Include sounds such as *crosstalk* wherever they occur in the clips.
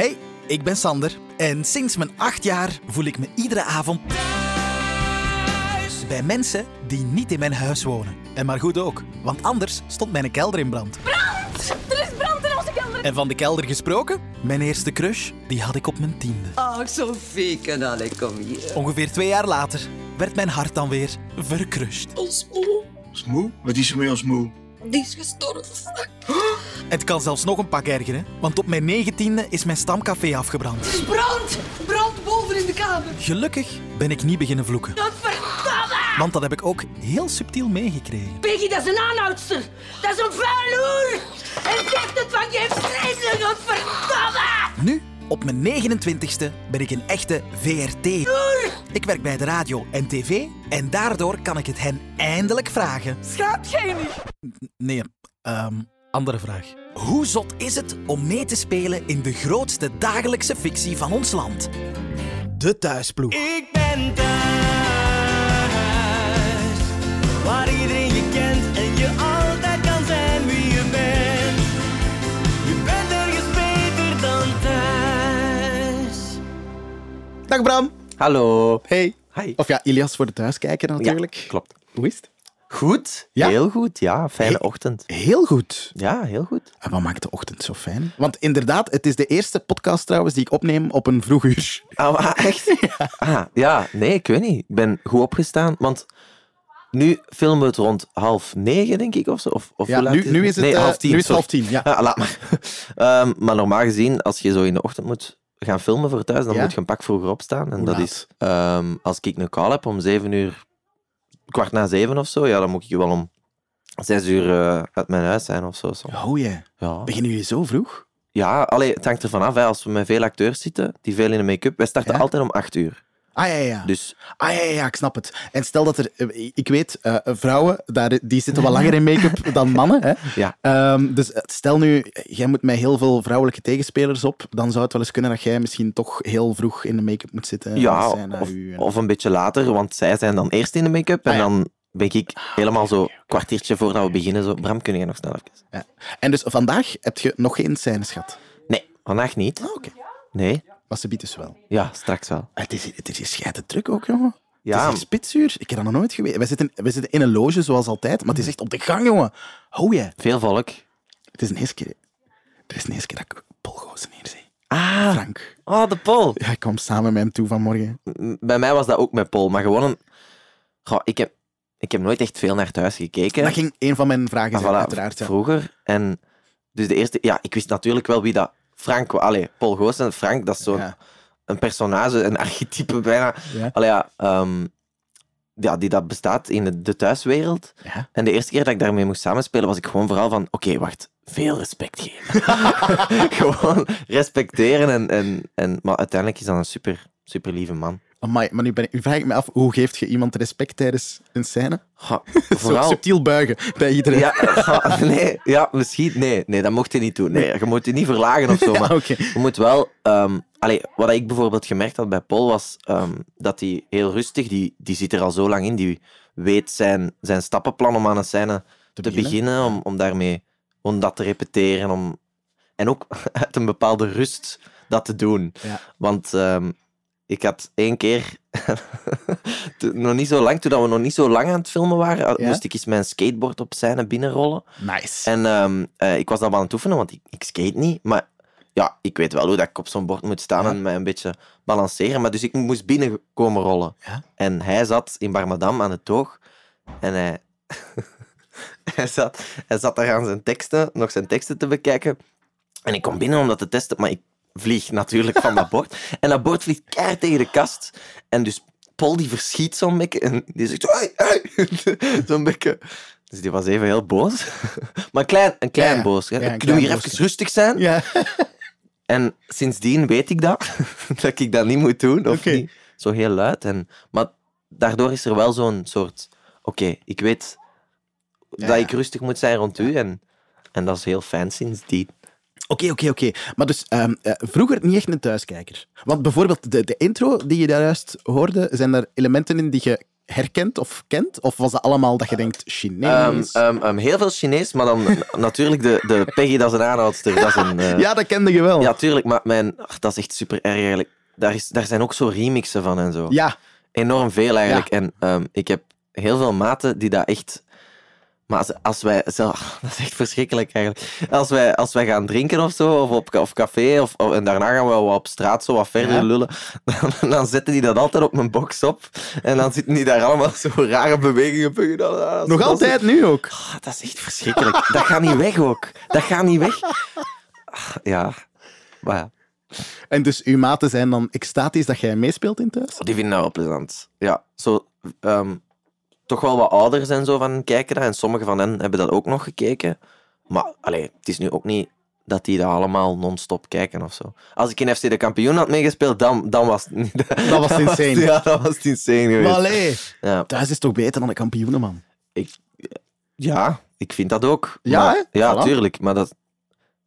Hey, ik ben Sander en sinds mijn acht jaar voel ik me iedere avond thuis bij mensen die niet in mijn huis wonen. En maar goed ook, want anders stond mijn kelder in brand. Er is brand in onze kelder. En van de kelder gesproken, mijn eerste crush, die had ik op mijn tiende. Ach, Sofieke, allee, kom hier. Ongeveer twee jaar later werd mijn hart dan weer verkrust. Ons moe, Smoe? Wat is er met ons moe? die is gestorven. Het kan zelfs nog een pak ergeren, want op mijn negentiende is mijn stamcafé afgebrand. Er is brand. Brand boven in de kamer. Gelukkig ben ik niet beginnen vloeken, Godverdamme. want dat heb ik ook heel subtiel meegekregen. Peggy, dat is een aanhoudster. Dat is een vuil hoer. En ze heeft het van je vreselijk, godverdamme. Nu, op mijn 29ste, ben ik een echte VRT. Ik werk bij de radio en tv en daardoor kan ik het hen eindelijk vragen. Niet? Nee, ehm, andere vraag. Hoe zot is het om mee te spelen in de grootste dagelijkse fictie van ons land? De Thuisploeg. Ik ben thuis, waar iedereen je kent en je altijd kan zijn wie je bent. Je bent ergens beter dan thuis. Dag Bram. Hallo. Hey. Hi. Of ja, Ilias voor de thuiskijker natuurlijk. Ja, klopt. Hoe is het? Goed. Ja? Heel goed, ja. Fijne ochtend. Heel goed. Ja, heel goed. En wat maakt de ochtend zo fijn? Want inderdaad, het is de eerste podcast trouwens die ik opneem op een vroeg uur. Ah, echt? *laughs* Ah, ja, nee, ik weet niet. Ik ben goed opgestaan, want nu filmen we het rond half negen, denk ik, of zo. Of, of Ja, hoe laat nu, nu is het, Nee, eh, half tien. nu is het half tien. Ja. *laughs* Ah, laat maar. *laughs* Ehm, maar normaal gezien, als je zo in de ochtend moet gaan filmen voor thuis, dan Ja? moet je een pak vroeger opstaan. En Hoe dat laat? is, ehm, als ik een call heb om zeven uur, kwart na zeven of zo, ja, dan moet ik wel om zes uur eh, uit mijn huis zijn of zo. soms. Oh ja. Ja. Beginnen jullie zo vroeg? Ja, allee, het hangt ervan af. Hè. Als we met veel acteurs zitten, die veel in de make-up, wij starten Ja? altijd om acht uur. Ah ja, ja. Dus Ah ja, ja, ik snap het. En stel dat er... eh, Ik weet, eh, vrouwen, daar, die zitten wat *laughs* langer in make-up dan mannen. Hè? ja, Ehm, dus eh, stel nu, jij moet met heel veel vrouwelijke tegenspelers op, dan zou het wel eens kunnen dat jij misschien toch heel vroeg in de make-up moet zitten. ja of, u of een beetje later, want zij zijn dan eerst in de make-up en Ah, ja. dan ben ik helemaal zo een kwartiertje voordat we beginnen. Zo, Bram, kun je nog snel even? Ja. En dus vandaag heb je nog geen scènes gehad. Nee, vandaag niet. Ah, oké. Nee, Maar ze biedt dus wel. ja, straks wel. Het is, het is hier scheidend druk ook, jongen. Het is Ja, spitsuur. Ik heb dat nog nooit geweten. We zitten, we zitten in een loge, zoals altijd, maar het is echt op de gang, jongen. Oh ja. veel volk. Het is een eerste keer... Het is een eerste keer dat ik Paul Goosen hier zie. Ah, Frank. oh, de Pol. Ja, ik kwam samen met hem toe vanmorgen. Bij mij was dat ook met Pol, maar gewoon een... Goh, ik, heb, ik heb nooit echt veel naar thuis gekeken. Dat ging een van mijn vragen zijn, voilà, uiteraard. Ja. Vroeger. En dus de eerste... Ja, ik wist natuurlijk wel wie dat... Frank... Allee, Paul Goossen, Frank, dat is zo'n Ja. een personage, een archetype bijna. Ja. Allee, ja, ehm, ja, die dat bestaat in de, de thuiswereld. Ja. En de eerste keer dat ik daarmee moest samenspelen, was ik gewoon vooral van... Oké, wacht. Veel respect geven. *laughs* *laughs* gewoon respecteren. En, en, en, maar uiteindelijk is dat een super, super lieve man. Amai, maar nu, ben ik, nu vraag ik me af, hoe geeft je iemand respect tijdens een scène? *laughs* Zo vooral... subtiel buigen bij iedereen. Ja, nee, ja, misschien. Nee, nee, dat mocht je niet doen. Nee, je moet je niet verlagen of zo. *laughs* Maar Ja, je moet wel. allee, wat ik bijvoorbeeld gemerkt had bij Paul was ehm, dat hij heel rustig, die, die zit er al zo lang in, die weet zijn, zijn stappenplan om aan een scène te, beginnen. beginnen, om, om daarmee om dat te repeteren. Om, en ook *laughs* uit een bepaalde rust dat te doen. Ja. Want ehm, ik had één keer, *laughs* nog niet zo lang, toen we nog niet zo lang aan het filmen waren, Ja? moest ik eens mijn skateboard op scène binnenrollen. Nice. En ehm, eh, ik was dat aan het oefenen, want ik, ik skate niet. Maar ja, ik weet wel hoe dat ik op zo'n bord moet staan Ja. en mij een beetje balanceren. Maar dus ik moest binnen komen rollen. Ja. En hij zat in Barmadam aan het toog. En hij, *laughs* hij, zat, hij zat daar aan zijn teksten, nog zijn teksten te bekijken. En ik kom binnen om dat te testen, maar ik vlieg natuurlijk van dat bord. En dat bord vliegt keihard tegen de kast. En dus Paul die verschiet zo'n beetje en die zegt zo, hey, hey. *laughs* zo'n beetje. Dus die was even heel boos. *laughs* Maar een klein, een klein Ja, boos. hè. Ja, doe hier even rustig zijn. Ja. *laughs* En sindsdien weet ik dat, dat ik dat niet moet doen. Of niet zo heel luid. En, maar daardoor is er wel zo'n soort... Oké, ik weet Ja, dat ik rustig moet zijn rond u. En, en dat is heel fijn sindsdien. Oké, oké, oké. Maar dus ehm, eh, vroeger niet echt een thuiskijker. Want bijvoorbeeld de, de intro die je daar juist hoorde, zijn er elementen in die je herkent of kent? Of was dat allemaal dat je denkt, Chinees? Ehm, ehm, heel veel Chinees, maar dan *laughs* natuurlijk de, de Peggy, dat is een aanhoudster. Dat is een, eh, ja, dat kende je wel. ja, tuurlijk, maar mijn, ach, dat is echt super erg eigenlijk. Daar, is, daar zijn ook zo remixen van en zo. Ja, Enorm veel eigenlijk. En ik heb heel veel maten die dat echt. Maar als, als wij. Zelf, *laughs* dat is echt verschrikkelijk eigenlijk. Als wij, als wij gaan drinken of zo, of op of café, of, of- en daarna gaan we op straat zo wat verder Ja. lullen, dan, dan zetten die dat altijd op mijn box op. En dan zitten die daar allemaal zo rare bewegingen. Dat is- nog altijd nu ook. Ah, dat is echt verschrikkelijk. Dat gaat niet weg ook. Dat gaat niet weg. Ah, Ja. Maar ja, En dus uw maten zijn dan extatisch dat jij meespeelt in thuis? die vinden dat wel plezant. Ja, zo... ehm, toch wel wat ouders en zo van kijken daar. En sommige van hen hebben dat ook nog gekeken. Maar allee, het is nu ook niet dat die dat allemaal non-stop kijken of zo. Als ik in FC de kampioen had meegespeeld, dan, dan was het niet... *laughs* Dat was insane. Ja, dat was het insane geweest. Maar allee, Ja. thuis is toch beter dan de kampioenen, man? ja, ik vind dat ook. Ja, Maar-? Ja, Voilà. tuurlijk. Maar dat...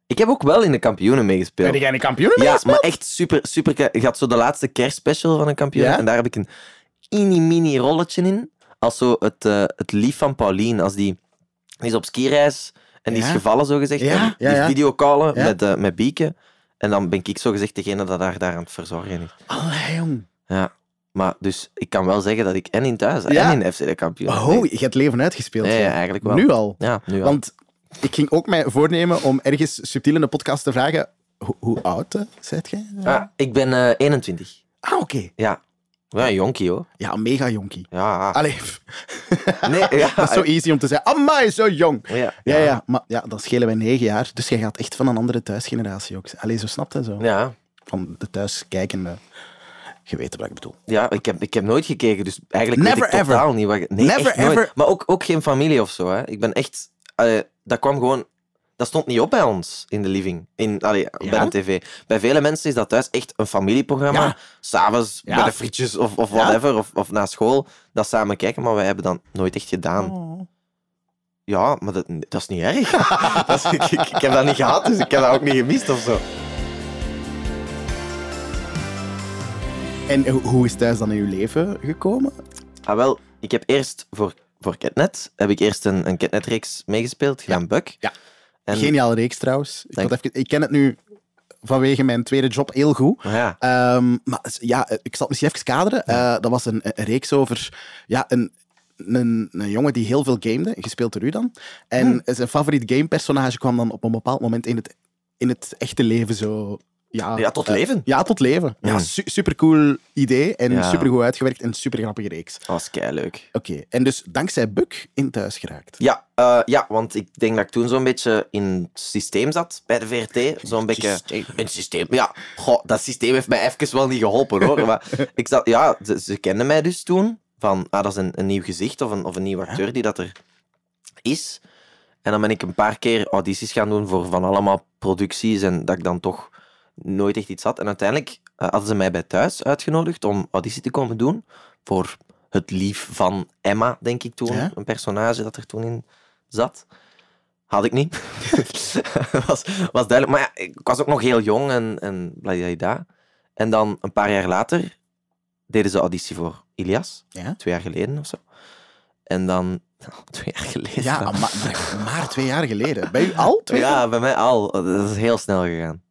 Ik heb ook wel in de kampioenen meegespeeld. Ben jij een kampioenen Ja, meegespeeld? maar echt super, super. Je had zo de laatste kerstspecial van een kampioen. Ja? En daar heb ik een mini-mini rolletje in. Als zo het, eh, het lief van Paulien. Als die, die is op skireis en die is gevallen, zo gezegd. Ja, die videocallen met, eh, met Bieke. En dan ben ik zo gezegd degene dat daar, daar aan het verzorgen is. Allee, jong. Ja. Maar dus ik kan wel zeggen dat ik en in thuis Ja? en in FC de kampioen. Oh, je hebt leven uitgespeeld. Hè? ja, eigenlijk wel. Nu al. Ja, nu wel. Want ik ging ook mij voornemen om ergens subtiel in de podcast te vragen... Hoe, hoe oud uh, zijt jij? Ah, ik ben eh 21. Ah, oké. Ja. Ja, jonkie hoor. Ja, mega jonkie. Ja. Allee, Nee, *laughs* ja. dat is zo easy om te zeggen. Amai, zo jong. Ja, Ja, ja, maar ja, dan schelen wij negen jaar. Dus jij gaat echt van een andere thuisgeneratie ook. Allee, zo snapt hij zo. Ja, Van de thuiskijkende. Je weet wat ik bedoel. Ja, ik heb, ik heb nooit gekeken, dus eigenlijk Never weet ik ever. totaal niet Nee, Never echt nooit. ever. Maar ook, ook geen familie of zo, hè. Ik ben echt... eh, dat kwam gewoon... Dat stond niet op bij ons in de living, in, allee, bij de tv. Bij vele mensen is dat thuis echt een familieprogramma. Ja. S'avonds Ja. bij de frietjes of, of whatever, of, of na school, dat samen kijken, maar wij hebben dat nooit echt gedaan. Oh. Ja, maar dat, dat is niet erg. *laughs* dat is, ik, ik, ik heb dat niet gehad, dus ik heb dat ook niet gemist of zo. En ho- hoe is thuis dan in uw leven gekomen? Ah, wel, ik heb eerst voor, voor Catnet, heb ik eerst een, een Catnet-reeks meegespeeld, gedaan Buck. Ja. En, Geniale reeks trouwens. Ik, even, ik ken het nu vanwege mijn tweede job heel goed. Ja, Ehm, maar ja, ik zal het misschien even kaderen. Eh, dat was een, een reeks over ja, een, een, een jongen die heel veel gamede, gespeeld door u dan. En zijn favoriet gamepersonage kwam dan op een bepaald moment in het, in het echte leven zo... Ja, Ja, tot eh, leven. ja, tot leven. Ja, su supercool idee en Ja. supergoed uitgewerkt en super grappige reeks. dat was leuk. Oké, en dus dankzij Buck in thuis geraakt. Ja, eh, ja, want ik denk dat ik toen zo'n beetje in het systeem zat bij de VRT. Zo'n beetje... Systeem. Het systeem, ja. Goh, dat systeem heeft mij even wel niet geholpen, hoor. Maar *laughs* ik zat, ja, ze, ze kenden mij dus toen. Van, ah, dat is een, een nieuw gezicht of een, of een nieuwe acteur die dat er is. En dan ben ik een paar keer audities gaan doen voor van allemaal producties en dat ik dan toch nooit echt iets had. En uiteindelijk eh, hadden ze mij bij thuis uitgenodigd om auditie te komen doen voor het lief van Emma, denk ik toen. Ja? Een personage dat er toen in zat. Had ik niet. *laughs* was, was duidelijk. Maar ja, ik was ook nog heel jong en, en bladibladida. En dan een paar jaar later deden ze auditie voor Ilias. Ja? Twee jaar geleden of zo. En dan... *laughs* twee jaar geleden? Ja, maar, maar, maar twee jaar geleden. Bij u al twee jaar? ja, bij mij al. Dat is heel snel gegaan.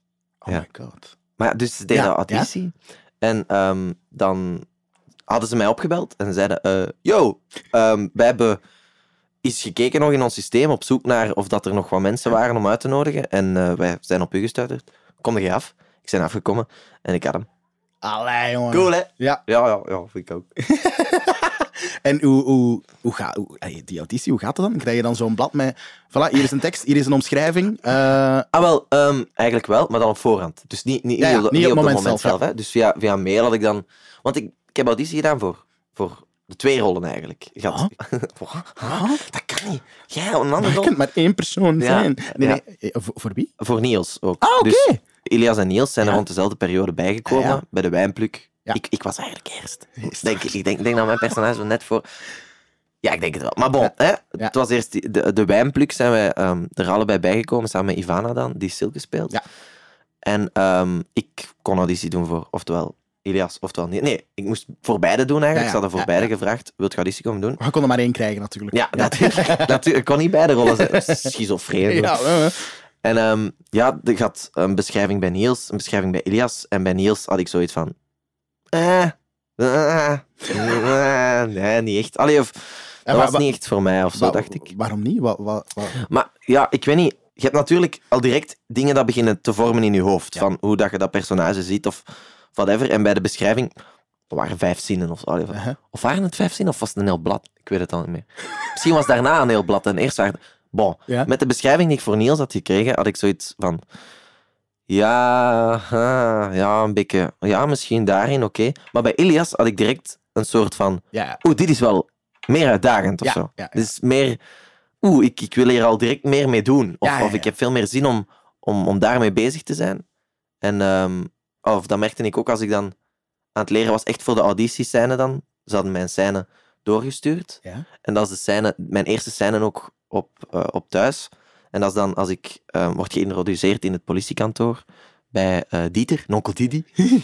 Oh ja. my god. Maar ja, dus ze deden Ja, auditie. En ehm, dan hadden ze mij opgebeld en zeiden... eh, yo, ehm, wij hebben eens gekeken nog in ons systeem op zoek naar of dat er nog wat mensen waren om uit te nodigen. En eh, wij zijn op u gestuurd. Kom je af? Ik ben afgekomen en ik had hem. Allee, jongen. Cool, hè? Ja. Ja, ja, ja, vind ik ook. *laughs* En hoe, hoe, hoe gaat die auditie, hoe gaat het dan? Krijg je dan zo'n blad met... Voilà, hier is een tekst, hier is een omschrijving. Eh, Ah, wel, ehm, eigenlijk wel, maar dan op voorhand. Dus niet, niet, Ja, ja, niet op, niet niet op op het moment moment zelf, hè. Dus via, via mail had ik dan... Want ik, ik heb auditie gedaan voor, voor de twee rollen eigenlijk. Ik had, *laughs* Wat? Dat kan niet. Jij, een andere maar je rol? kunt maar één persoon Ja, zijn. Nee, ja. nee, eh, voor, voor wie? Voor Niels ook. Ah, oké. Dus Ilias en Niels zijn er Ja. rond dezelfde periode bijgekomen, Ah, ja. bij de wijnpluk. Ja. Ik, ik was eigenlijk eerst. *laughs* Denk, ik denk, ik denk dat mijn personage net voor... Ja, ik denk het wel. Maar bon, hè, Ja. het was eerst die- de, de wijnpluk zijn wij ehm, er allebei bijgekomen, samen met Ivana dan, die Silke speelt. Ja. En ehm, ik kon auditie doen voor, oftewel Elias, oftewel niet. Nee, ik moest voor beide doen eigenlijk. Ze hadden voor beide gevraagd. Wilt je auditie komen doen? We konden maar één krijgen, natuurlijk. Ja, natuurlijk. *laughs* *laughs* natuurlijk. Ik kon niet beide rollen zijn. Schizofreen. Ja. En ehm, ja, er gaat een beschrijving bij Niels, een beschrijving bij Elias. En bij Niels had ik zoiets van... Eh, eh, eh, nee, niet echt. Allee, of, dat was wa- niet echt voor mij, of zo, dacht ik. Waarom niet? Wa- wa- wa- Maar ja, ik weet niet. Je hebt natuurlijk al direct dingen dat beginnen te vormen in je hoofd. Van hoe dat je dat personage ziet of whatever. En bij de beschrijving er waren vijf zinnen of zo. Allee, of- Uh-huh. Of waren het vijf zinnen of was het een heel blad? Ik weet het al niet meer. Misschien was daarna een heel blad. En eerst waren Bon, Ja. met de beschrijving die ik voor Niels had gekregen, had ik zoiets van... Ja, ja, een beetje... Ja, misschien daarin, oké. Maar bij Ilias had ik direct een soort van... Ja, Oeh, dit is wel meer uitdagend of Ja, zo. ja, ja. Dit is meer... Oeh, ik, ik wil hier al direct meer mee doen. Of, Ja, ja, of ik ja. heb veel meer zin om, om, om daarmee bezig te zijn. En ehm, of dat merkte ik ook als ik dan aan het leren was, echt voor de auditiescène dan. Ze hadden mijn scène doorgestuurd. Ja. En dat is de scène, mijn eerste scène ook op, eh, op thuis. En dat is dan als ik eh, word geïntroduceerd in het politiekantoor bij eh, Dieter, nonkel Didi. *laughs*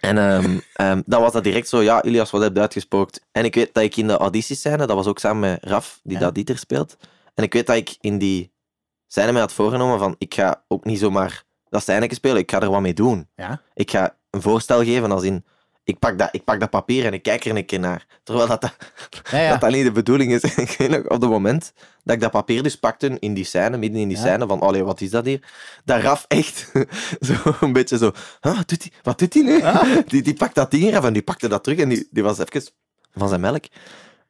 En ehm, ehm, dan was dat direct zo, ja, Ilias, wat heb je uitgespookt? En ik weet dat ik in de auditiescène, dat was ook samen met Raf, die Ja. dat Dieter speelt. En ik weet dat ik in die scène mij had voorgenomen van, ik ga ook niet zomaar dat scène spelen, ik ga er wat mee doen. Ja. Ik ga een voorstel geven als in, ik pak dat, ik pak dat papier en ik kijk er een keer naar. Terwijl dat, dat, Ja, ja. dat, *laughs* dat niet de bedoeling is. En *laughs* ik weet nog, op het moment dat ik dat papier dus pakte in die scène, midden in die Ja. scène, van, allee, wat is dat hier? Dat Raf echt *laughs* zo een beetje zo, "Huh, wat doet hij wat doet hij nu? Die, die pakt dat ding eraf en die pakte dat terug en die, die was even van zijn melk.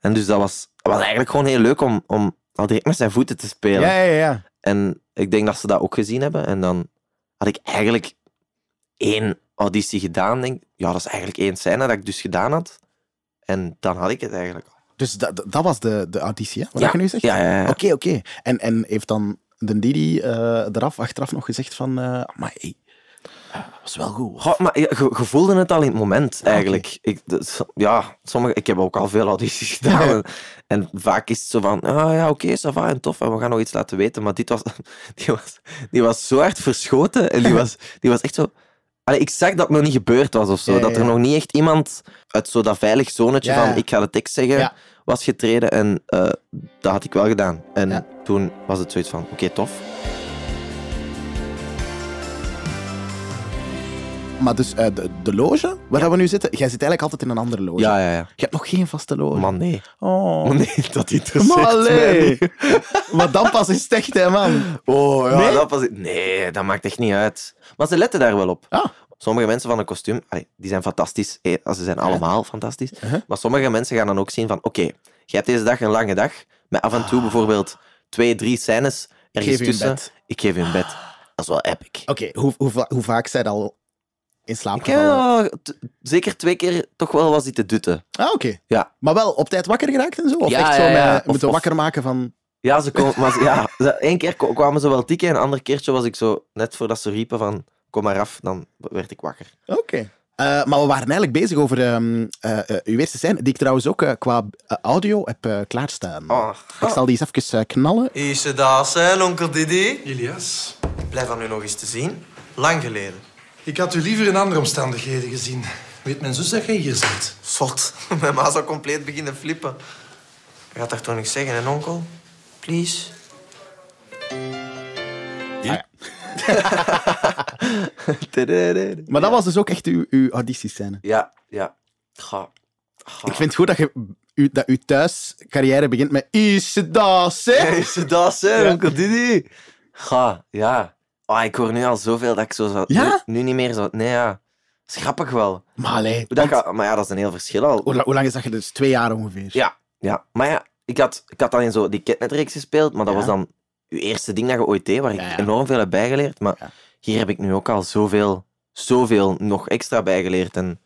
En dus dat was, dat was eigenlijk gewoon heel leuk om, om al direct met zijn voeten te spelen. Ja, ja, ja. En ik denk dat ze dat ook gezien hebben. En dan had ik eigenlijk één auditie gedaan. Denk, ja, dat is eigenlijk één scène dat ik dus gedaan had. En dan had ik het eigenlijk al. Dus dat, dat was de, de auditie, hè? Wat Ja. je nu zegt? Ja, ja, ja. Oké, oké. En, en heeft dan de Didi eh, eraf, achteraf nog gezegd van... eh maar hey, eh, was wel goed. Goh, maar je, voelde het al in het moment, eigenlijk. Ik, dat- ja, sommige, ik heb ook al veel audities *laughs* gedaan. En, en vaak is het zo van, ah ja, oké, ça va en tof, en we gaan nog iets laten weten. Maar dit was, *laughs* die was, die was zo hard verschoten en die *laughs* was, die was echt zo... Allee, ik zag dat het nog niet gebeurd was of zo. Ja, Dat er ja. nog niet echt iemand uit zo dat veilig zonetje Ja, ja. van ik ga de tekst zeggen, was getreden. En eh, dat had ik wel gedaan. En toen was het zoiets van, oké, tof. Maar dus eh, de, de loge, waar we nu zitten... Jij zit eigenlijk altijd in een andere loge. Ja, ja, ja. Je hebt nog geen vaste loge. Man, nee. Oh. Man, nee, dat interesseert niet. *laughs* Maar dan pas is het echt, hè, man. Oh, ja, Nee? het. Nee, dat maakt echt niet uit. Maar ze letten daar wel op. Ah. Sommige mensen van een kostuum, die zijn fantastisch. Ze zijn allemaal fantastisch. Maar sommige mensen gaan dan ook zien van, oké, jij hebt deze dag een lange dag, met af en toe bijvoorbeeld twee, drie scènes ergens Ah. Geef u een tussen. bed. Ik geef u een bed. Dat is wel epic. Oké, hoe, hoe, hoe vaak zijn al in slaap Ik gevallen? zeker twee keer toch wel was die te dutten. Ah, oké. Ja. Maar wel op tijd wakker geraakt en zo? Of Ja, echt zo ja, ja. met, Of- moeten of- wakker maken van... Ja, ze maar ze- ja, één keer kwamen ze wel tikken en een ander keertje was ik zo, net voordat ze riepen van, kom maar af, dan werd ik wakker. Oké. Eh, maar we waren eigenlijk bezig over ehm, eh, eh, uw eerste scène, die ik trouwens ook qua audio heb klaarstaan. Oh. Ik zal die eens even knallen. Is ze daar zijn, onkel Didi? Ilias, Blij van u nog eens te zien. Lang geleden. Ik had u liever in andere omstandigheden gezien. Weet mijn zus dat jij hier zit? Zot. *laughs* Mijn ma zou compleet beginnen flippen. Je gaat daar toch niks zeggen, hè, onkel? Please. *laughs* Maar dat was dus ook echt uw, uw auditiescène. Ja, ja. Ga. Ga. Ik vind het goed dat, je, u, dat uw thuiscarrière begint met... Is ze dat, hè? *laughs* Is ze dat, hè, Ja. onkel Didi? Ga, ja. Oh, ik hoor nu al zoveel dat ik zo zou... Ja? Nu, nu niet meer zo... Nee, ja. Dat is grappig wel. Maar allee, dat want- ga- maar ja, dat is een heel verschil al. hoe, la- hoe lang is dat je dus? Twee jaar ongeveer. Ja, ja. Maar ja, ik had, ik had al in zo die Catnet-reeks gespeeld, maar dat Ja. was dan je eerste ding dat je ooit deed, waar ik Ja, enorm veel heb bijgeleerd. Maar hier heb ik nu ook al zoveel, zoveel nog extra bijgeleerd. En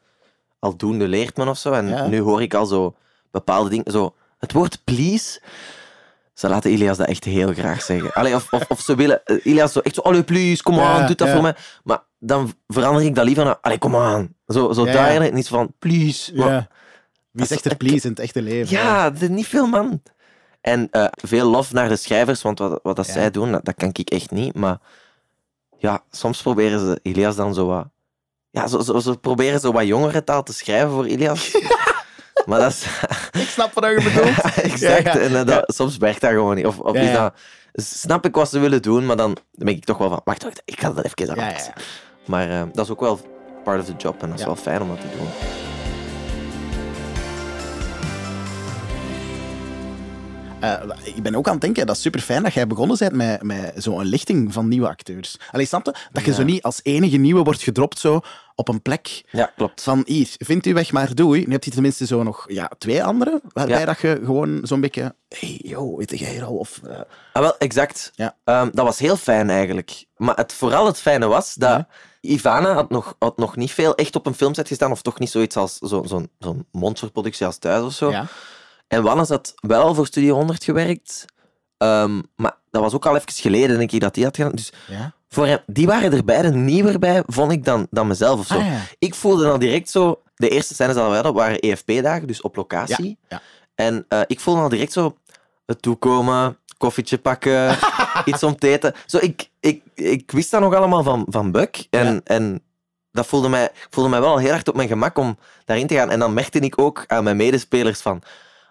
aldoende leert men of zo. En nu hoor ik al zo bepaalde dingen. Zo, het woord please. Ze laten Ilias dat echt heel graag zeggen. Allee, of, of, of ze willen... eh, Ilias zo echt zo... Allee, please, kom aan, doe dat voor mij. Maar dan verander ik dat liever naar... Allee, kom aan. Zo, zo daar, niet van... Please. Maar- Ja. Wie zegt er please in het echte leven? ja, niet veel, man. En eh, veel lof naar de schrijvers, want wat, wat dat Ja. zij doen, dat, dat kan ik echt niet. Maar ja, soms proberen ze Elias dan zo wat Ja, zo, zo, ze proberen zo wat jongerentaal te schrijven voor Ilias. *laughs* maar dat is... *laughs* Ik snap wat je bedoelt. *laughs* exact. Ja, ja. En dat, soms werkt dat gewoon niet. Of, of is dat... Snap ik wat ze willen doen, maar dan ben ik toch wel van... Wacht, wacht, ik ga dat even Ja, ja, aanpassen. ja. Maar eh, dat is ook wel part of the job en dat is wel fijn om dat te doen. Eh, ik ben ook aan het denken, dat is super fijn dat jij begonnen bent met, met zo'n lichting van nieuwe acteurs. Allee, snap je? Dat je Ja. zo niet als enige nieuwe wordt gedropt zo op een plek Ja, klopt. van hier, vind u weg, maar doei. Nu heb je tenminste zo nog ja, twee andere, waarbij Ja. dat je gewoon zo'n beetje... hey, yo, weet jij hier al? Of, eh, Ah, wel, exact. Ja. Ehm, dat was heel fijn eigenlijk. Maar het, vooral het fijne was dat Ja. Ivana had nog, had nog niet veel echt op een filmset gestaan, of toch niet zoiets als zo- zo'n zo'n monsterproductie als thuis of zo. ja. En Wannes had wel voor Studio 100 gewerkt, Ehm, maar dat was ook al even geleden, denk ik, dat die had gedaan. Dus Ja. voor hem, die waren er beide nieuwer bij, vond ik, dan, dan mezelf of zo. Ah, ja. Ik voelde dan direct zo... De eerste scènes dat we hadden waren EFP-dagen, dus op locatie. Ja. En eh, ik voelde al direct zo het toekomen, koffietje pakken, *laughs* iets om te eten. Zo, ik, ik, ik wist dat nog allemaal van, van Buck. En, en dat voelde mij, voelde mij wel heel hard op mijn gemak om daarin te gaan. En dan merkte ik ook aan mijn medespelers van...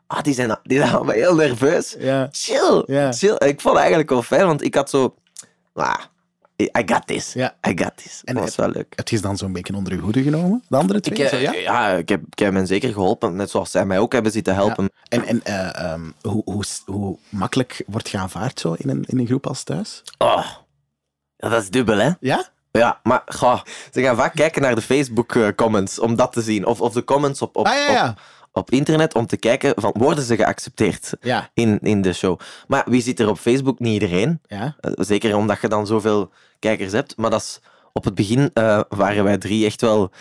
Ah, die zijn, die zijn allemaal heel nerveus. Ja. Chill, Ja. chill. Ik vond het eigenlijk wel fijn, want ik had zo... Ah, I got this. Ja. I got this. En dat was wel leuk. Heb je ze dan zo'n beetje onder je hoede genomen? De andere twee? Ik, Zo, eh, ja? ja, ik, heb, ik heb hen zeker geholpen. Net zoals zij mij ook hebben zitten helpen. En, en eh, ehm, hoe, hoe, hoe makkelijk wordt je aanvaard zo in een, in een groep als thuis? Oh, ja, dat is dubbel, hè? Ja? Ja, maar goh, ze gaan vaak kijken naar de Facebook-comments om dat te zien. Of, of de comments op, op, Ah, ja, ja. Op, op internet om te kijken van worden ze geaccepteerd Ja. in, in de show. Maar wie zit er op Facebook? Niet iedereen. Ja. Eh, Zeker omdat je dan zoveel kijkers hebt. Maar dat is, op het begin eh, waren wij drie echt wel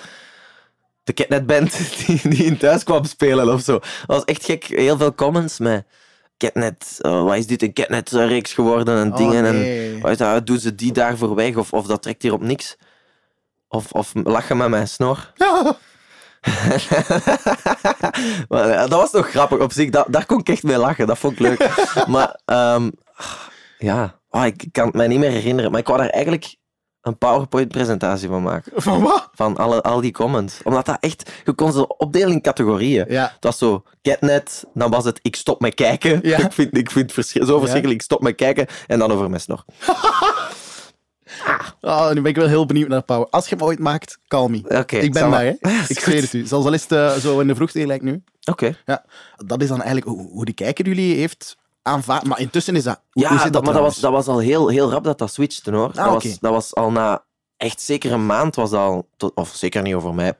de Catnet-band *laughs* die, die in thuis kwam spelen of zo. Dat was echt gek. Heel veel comments met Catnet. oh, wat is dit een Catnet-reeks geworden en Oh, dingen. nee. En wat is dat, doen ze die daarvoor weg? Of, of dat trekt hier op niks? Of, of lachen met mijn snor? *laughs* *laughs* maar, dat was toch grappig op zich. Dat, daar kon ik echt mee lachen. Dat vond ik leuk. *laughs* maar ehm, ja, oh, ik kan het mij niet meer herinneren. Maar ik wou daar eigenlijk een PowerPoint-presentatie van maken. Van wat? Van alle, al die comments. Omdat dat echt... Je kon ze opdelen in categorieën. Ja. Het was zo, Catnet, dan was het ik stop met kijken. Ja. *laughs* Ik vind, ik vind het zo verschrikkelijk, ik stop met kijken. En dan over mijn snor. Oh, nu ben ik wel heel benieuwd naar Power. Als je hem ooit maakt, call me. Oké, ik ben hè. *laughs* Is Ik zweer het u. Zelfs al is het eh, zo in de vroegte gelijk nu. Oké. Ja. Dat is dan eigenlijk hoe, hoe de kijker jullie heeft aanvaard. Maar intussen is dat... Hoe, Ja, hoe dat, maar dat was, dat was al heel, heel rap dat dat switchte, hoor. dat, Ah, oké. was, dat was al na echt zeker een maand was dat al... tot- of zeker niet over mij.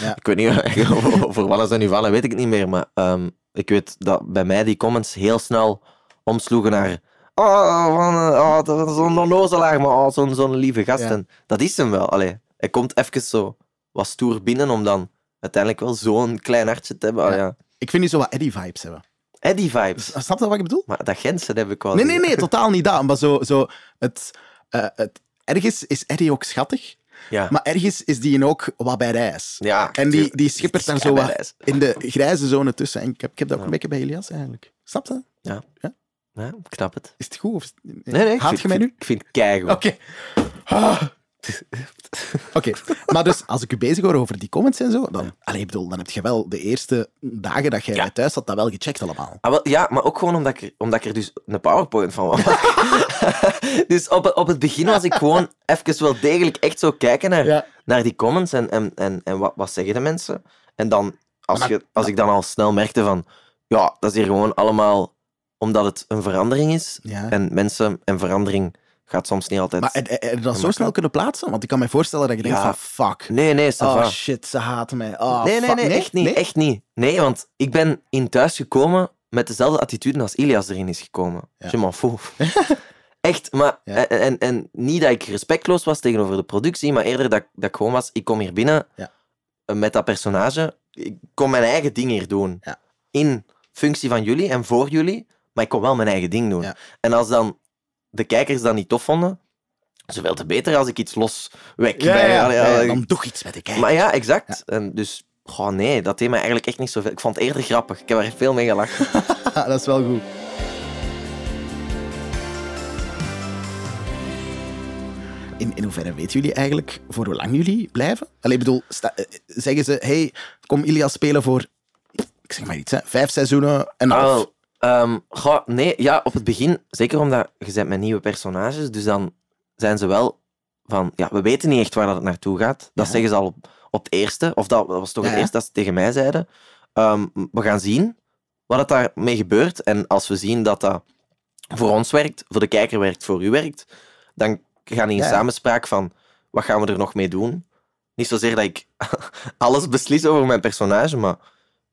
Ja. Ik weet niet *laughs* over, over ze nu vallen, weet ik niet meer. Maar ehm, ik weet dat bij mij die comments heel snel omsloegen naar... Oh, van, eh, oh zo'n onnozelaar, maar oh, zo'n zo'n lieve gast. Ja. Dat is hem wel. Allee, hij komt even zo wat stoer binnen om dan uiteindelijk wel zo'n klein hartje te hebben. Ah, Ja. ja. Ik vind nu zo wat Eddie-vibes hebben. Eddie-vibes. Snap je wat ik bedoel? Maar dat Gentse heb ik wel... Nee, nee, nee, *laughs* totaal niet dat. Maar zo, zo het, eh, het, ergens is Eddie ook schattig, Ja. maar ergens is die ook wat bij reis. Ja, En die, die schippert daar zo wat in de grijze zone tussen. En ik heb, ik heb dat ook een beetje bij Elias eigenlijk. Snap je? Ja. Ja? Ja, ik snap het. Is het goed? Of Nee, nee. Haat je mij nu? Ik vind het keigoed. Oké. Ah. Oké, maar dus als ik u bezig hoor over die comments en zo, dan, ik bedoel, dan heb je wel de eerste dagen dat jij Ja. thuis zat, dat wel gecheckt allemaal. Ah, wel, ja, maar ook gewoon omdat ik, er, omdat ik er dus een PowerPoint van maken. *laughs* dus op, het- op het begin was ik gewoon even wel degelijk echt zo kijken naar, Ja. naar die comments en, en, en, en wat, wat zeggen de mensen. En dan, als, Maar- je, als ik dan al snel merkte van, ja, dat is hier gewoon allemaal omdat het een verandering is. Ja. En mensen en verandering gaat soms niet altijd... Maar heb je dat zo snel kunnen plaatsen? Want ik kan me voorstellen dat je denkt Ja. van, fuck. Nee, nee, Oh va. shit, ze haten mij. Oh, nee, nee, fuck. nee, echt niet. Echt niet. Nee, want ik ben in thuis gekomen met dezelfde attitude als Ilias erin is gekomen. Ja. Je m'en fout. *laughs* Echt, maar... Ja. En, en, en niet dat ik respectloos was tegenover de productie, maar eerder dat, dat ik gewoon was, ik kom hier binnen eh, met dat personage. Ik kom mijn eigen ding hier doen. In functie van jullie en voor jullie, maar ik kon wel mijn eigen ding doen. Ja. En als dan de kijkers dat niet tof vonden, zoveel te beter als ik iets los weg Ja, bij... ja, allee, ja, allee, dan doe iets met de kijker. maar ja, exact. En dus, goh, nee, dat deed mij eigenlijk echt niet zoveel. Ik vond het eerder grappig. Ik heb er veel mee gelachen. *laughs* dat is wel goed. In, in hoeverre weten jullie eigenlijk voor hoe lang jullie blijven? Allee, ik bedoel, sta- eh, zeggen ze, hey, kom Ilias spelen voor, ik zeg maar iets, hè, vijf seizoenen en half. wel. Goh, nee, ja, op het begin, zeker omdat je bent met nieuwe personages, dus dan zijn ze wel van, ja, we weten niet echt waar dat het naartoe gaat. Dat Ja. zeggen ze al op, op het eerste, of dat, was toch Ja, het eerste dat ze tegen mij zeiden. Ehm, we gaan zien wat het daarmee gebeurt. En als we zien dat dat voor ons werkt, voor de kijker werkt, voor u werkt, dan gaan die in ja. samenspraak van, wat gaan we er nog mee doen? Niet zozeer dat ik *laughs* alles beslis over mijn personage, maar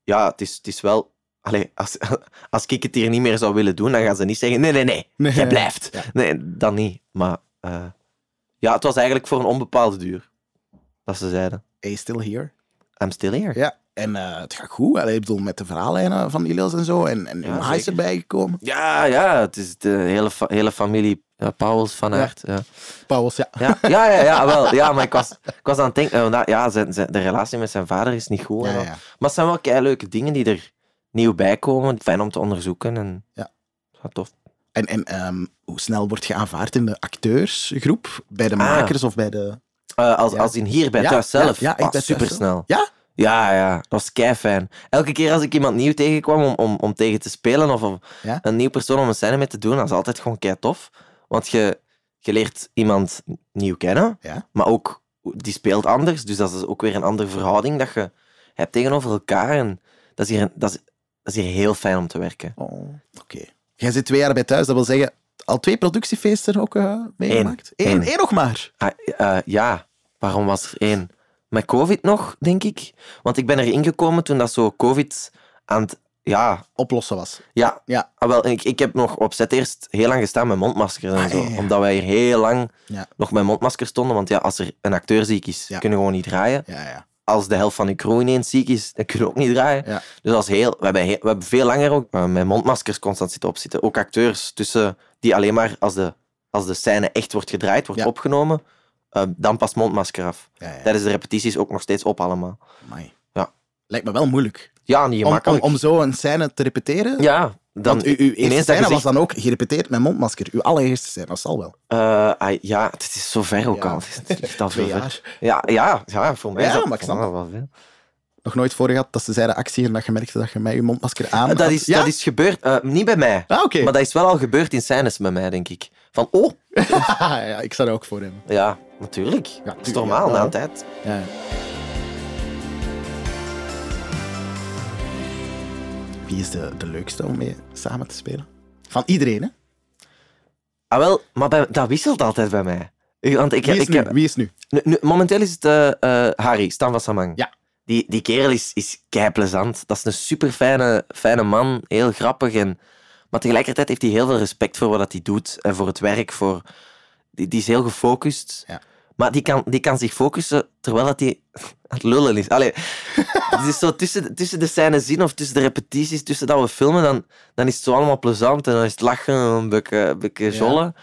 ja, het is, het is wel... Allee, als, *laughs* als ik het hier niet meer zou willen doen, dan gaan ze niet zeggen: nee, nee, nee, Nee. jij blijft. Ja. Nee, dan niet. Maar eh, ja, het was eigenlijk voor een onbepaalde duur dat ze zeiden: Hey, still here. I'm still here. Ja, en eh, het gaat goed. Allee, ik bedoel, met de verhaallijnen van Ilias en zo. En, en Ja, ja, is erbij gekomen. Ja, ja, het is de hele, fa- hele familie Pauwels van Ja. Aert. Ja. Pauwels, ja. Ja, ja, ja, ja, wel. *laughs* Ja, maar ik was, ik was aan het denken, eh, ja, zijn, zijn, de relatie met zijn vader is niet goed. en Ja, ja. Maar het zijn wel kei leuke dingen die er nieuw bij komen. Fijn om te onderzoeken. En, Ja. Ja, tof. En, en ehm, hoe snel word je aanvaard in de acteursgroep? Bij de Ah. makers of bij de... Eh, als, Ja. als in hier bij Ja, thuis ja, zelf. ja, ik Ah, supersnel. Ja? Ja, ja, dat was kei fijn. Elke keer als ik iemand nieuw tegenkwam om, om, om tegen te spelen of, Ja? een nieuw persoon om een scène mee te doen, dat is altijd gewoon kei tof. Want je, je leert iemand nieuw kennen, Ja. maar ook die speelt anders. Dus dat is ook weer een andere verhouding dat je hebt tegenover elkaar. En dat is hier, dat is, dat is hier heel fijn om te werken. Oh, oké. Jij zit twee jaar bij thuis, dat wil zeggen... Al twee productiefeesten ook eh, meegemaakt? Eén. Eén. Eén nog maar. Ah, eh, ja, waarom was er één? Met COVID nog, denk ik. Want ik ben erin gekomen toen dat zo COVID aan het... Ja, Oplossen was. ja. Ja. Ah, wel, ik, ik heb nog op set eerst heel lang gestaan met mondmaskers en Ah, zo. ja, ja. Omdat wij hier heel lang Ja. nog met mondmaskers stonden. Want ja, als er een acteur ziek is, kunnen we gewoon niet draaien. Ja, ja. Als de helft van de crew ineens ziek is, dan kunnen we ook niet draaien. Ja. Dus is heel, we, hebben heel, we hebben veel langer ook eh, met mondmaskers constant zitten opzitten. Ook acteurs tussen die alleen maar als de, als de scène echt wordt gedraaid, wordt Ja. opgenomen, eh, dan pas mondmasker af. ja. Tijdens de repetities ook nog steeds op allemaal. Amai. Ja. Lijkt me wel moeilijk. Ja, niet Om, om, gemakkelijk. om zo een scène te repeteren. ja, dan Want uw, uw eerste scène was dan ook gerepeteerd met mondmasker. Uw allereerste scène, dat zal wel. Eh, ah, ja, het is zo ver ook Ja. al. Het is al *laughs* zo ver. Ja, ja, ja, voor mij Ja, is dat maar ik snap wel veel. Nog nooit voor gehad dat ze zeiden actie en dat je merkte dat je met je mondmasker aan Dat is, ja? dat is gebeurd, eh, niet bij mij. Ah. Maar dat is wel al gebeurd in scènes met mij, denk ik. Van, oh, *laughs* ja, ik zou er ook voor hebben. ja, natuurlijk. Ja, dat is normaal, na een tijd. Ja. Wie is de, de leukste om mee samen te spelen? Van iedereen, hè? Ah, wel, maar bij- dat wisselt altijd bij mij. Want ik, Wie is ik, nu? heb- Wie is nu? nu, nu- momenteel is het eh, eh, Harry, Stan van Samang. Ja. Die, die kerel is, is kei plezant. Dat is een super fijne, fijne man, heel grappig. En, maar tegelijkertijd heeft hij heel veel respect voor wat hij doet en voor het werk. Voor, die, die is heel gefocust. Ja. Maar die kan, die kan zich focussen terwijl dat hij *laughs* aan het lullen is. Allee, het is zo tussen, tussen de scènes zien of tussen de repetities, tussen dat we filmen, dan, dan is het zo allemaal plezant en dan is het lachen en een beetje, een beetje Ja. jollen.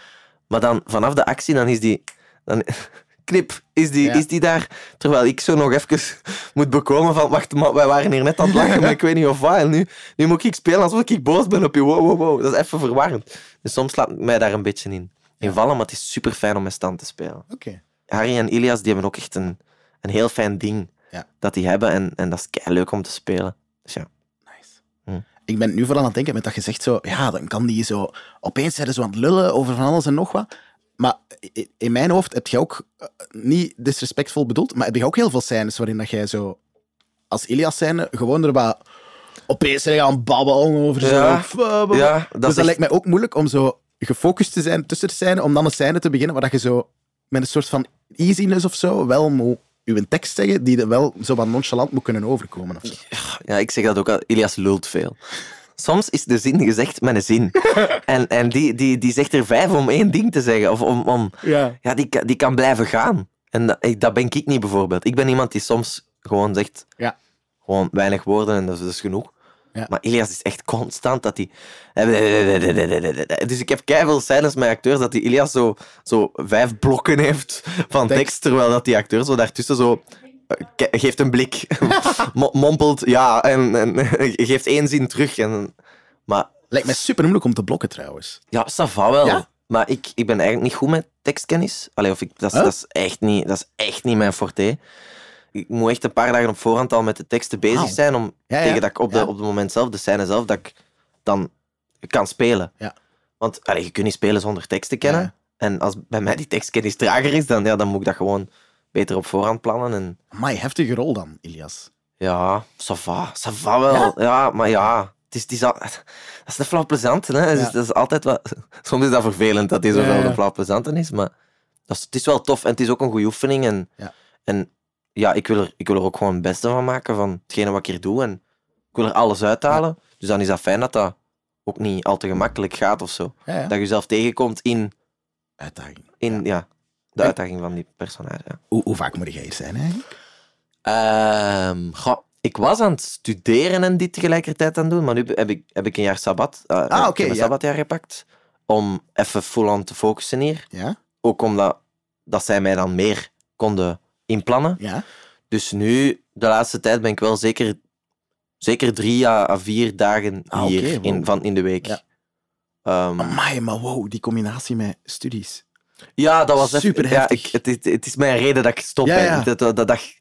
Maar dan vanaf de actie, dan is die... Dan, *laughs* knip, is die, Ja. is die daar. Terwijl ik zo nog even *laughs* moet bekomen van... Wacht, maar wij waren hier net aan het lachen, maar ik weet niet of wat. En nu, nu moet ik spelen alsof ik boos ben op je. Wow, wow, wow. Dat is even verwarrend. Dus soms laat ik mij daar een beetje in, in vallen, maar het is super fijn om met stand te spelen. Oké. Harry en Ilias die hebben ook echt een, een heel fijn ding Ja. dat die hebben. En, en dat is kei leuk om te spelen. Dus ja. Nice. Hm. Ik ben nu vooral aan het denken met dat je zegt zo, ja, dan kan die zo opeens zijn zo aan het lullen over van alles en nog wat. Maar in mijn hoofd heb je ook eh, niet disrespectvol bedoeld, maar heb je ook heel veel scènes waarin dat jij zo als Ilias scène gewoon er wat opeens zijn gaan babbelen over zo. Ja. Blah. Ja, dat dus dat echt- lijkt mij ook moeilijk om zo gefocust te zijn tussen de scène, om dan een scène te beginnen waar dat je zo met een soort van easiness of zo wel moet uw tekst zeggen die er wel zo wat nonchalant moet kunnen overkomen. Of zo. Ja, ik zeg dat ook al. Ilias lult veel. Soms is de zin gezegd met een zin. *laughs* En, en die, die, die zegt er vijf om één ding te zeggen. Of om, om, Ja. ja, die, kan- die kan blijven gaan. En dat, ik- dat ben ik niet bijvoorbeeld. Ik ben iemand die soms gewoon zegt, Ja. gewoon weinig woorden en dat is, dat is genoeg. Ja. Maar Ilias is echt constant dat hij... Dus ik heb keiveel scènes met acteurs dat die Ilias zo, zo vijf blokken heeft van Tekst. tekst, terwijl dat die acteur zo daartussen zo... eh, Geeft een blik, *laughs* mo- mompelt ja en, en *laughs* geeft één zin terug. En, maar Lijkt mij super moeilijk om te blokken trouwens. ja, ça va wel. Ja? Maar ik, ik ben eigenlijk niet goed met tekstkennis. Allee, of ik, dat, is, Huh? dat, is echt niet, dat is echt niet mijn forte. Ik moet echt een paar dagen op voorhand al met de teksten bezig zijn. Om, Ja, ja. Tegen dat ik op, de, Ja. op het moment zelf, de scène zelf, dat ik dan kan spelen. Ja. Want allee, je kunt niet spelen zonder tekst te kennen. En als bij mij die tekstkennis trager is, dan, ja, dan moet ik dat gewoon beter op voorhand plannen. En Amai, heftige rol dan, Ilias. ja, ça va, ça va wel. Ja, maar ja, het is, het is al, dat is de flauw plezant. Hè? Het, is, Ja. dat is altijd wat, *laughs* soms is dat vervelend dat hij zoveel de flauw plezant is, maar dat is, het is wel tof en het is ook een goede oefening. En Ja. en ja, ik wil, er, ik wil er ook gewoon het beste van maken van hetgene wat ik hier doe. En ik wil er alles uithalen. Dus dan is dat fijn dat dat ook niet al te gemakkelijk gaat of zo. Ja, ja. Dat je jezelf tegenkomt in, Uitdaging. in ja. de uitdaging van die personage. Hoe, hoe vaak moet jij hier zijn eigenlijk? Ehm, goh, ik was aan het studeren en dit tegelijkertijd aan het doen, maar nu heb ik, heb ik een jaar sabbat. eh, Ah, oké, een ja. sabbatjaar gepakt om even full-on te focussen hier. Ja? Ook omdat dat zij mij dan meer konden inplannen. Ja? Dus nu, de laatste tijd, ben ik wel zeker, zeker drie à, vier dagen Ah, hier wow. in, van, in de week. Ja. Amai, maar wow, die combinatie met studies. Ja, dat was even- Super ja, heftig. ik, het, is, het is mijn reden dat ik stop. Ja, ja. Dat, dat, dat, dat,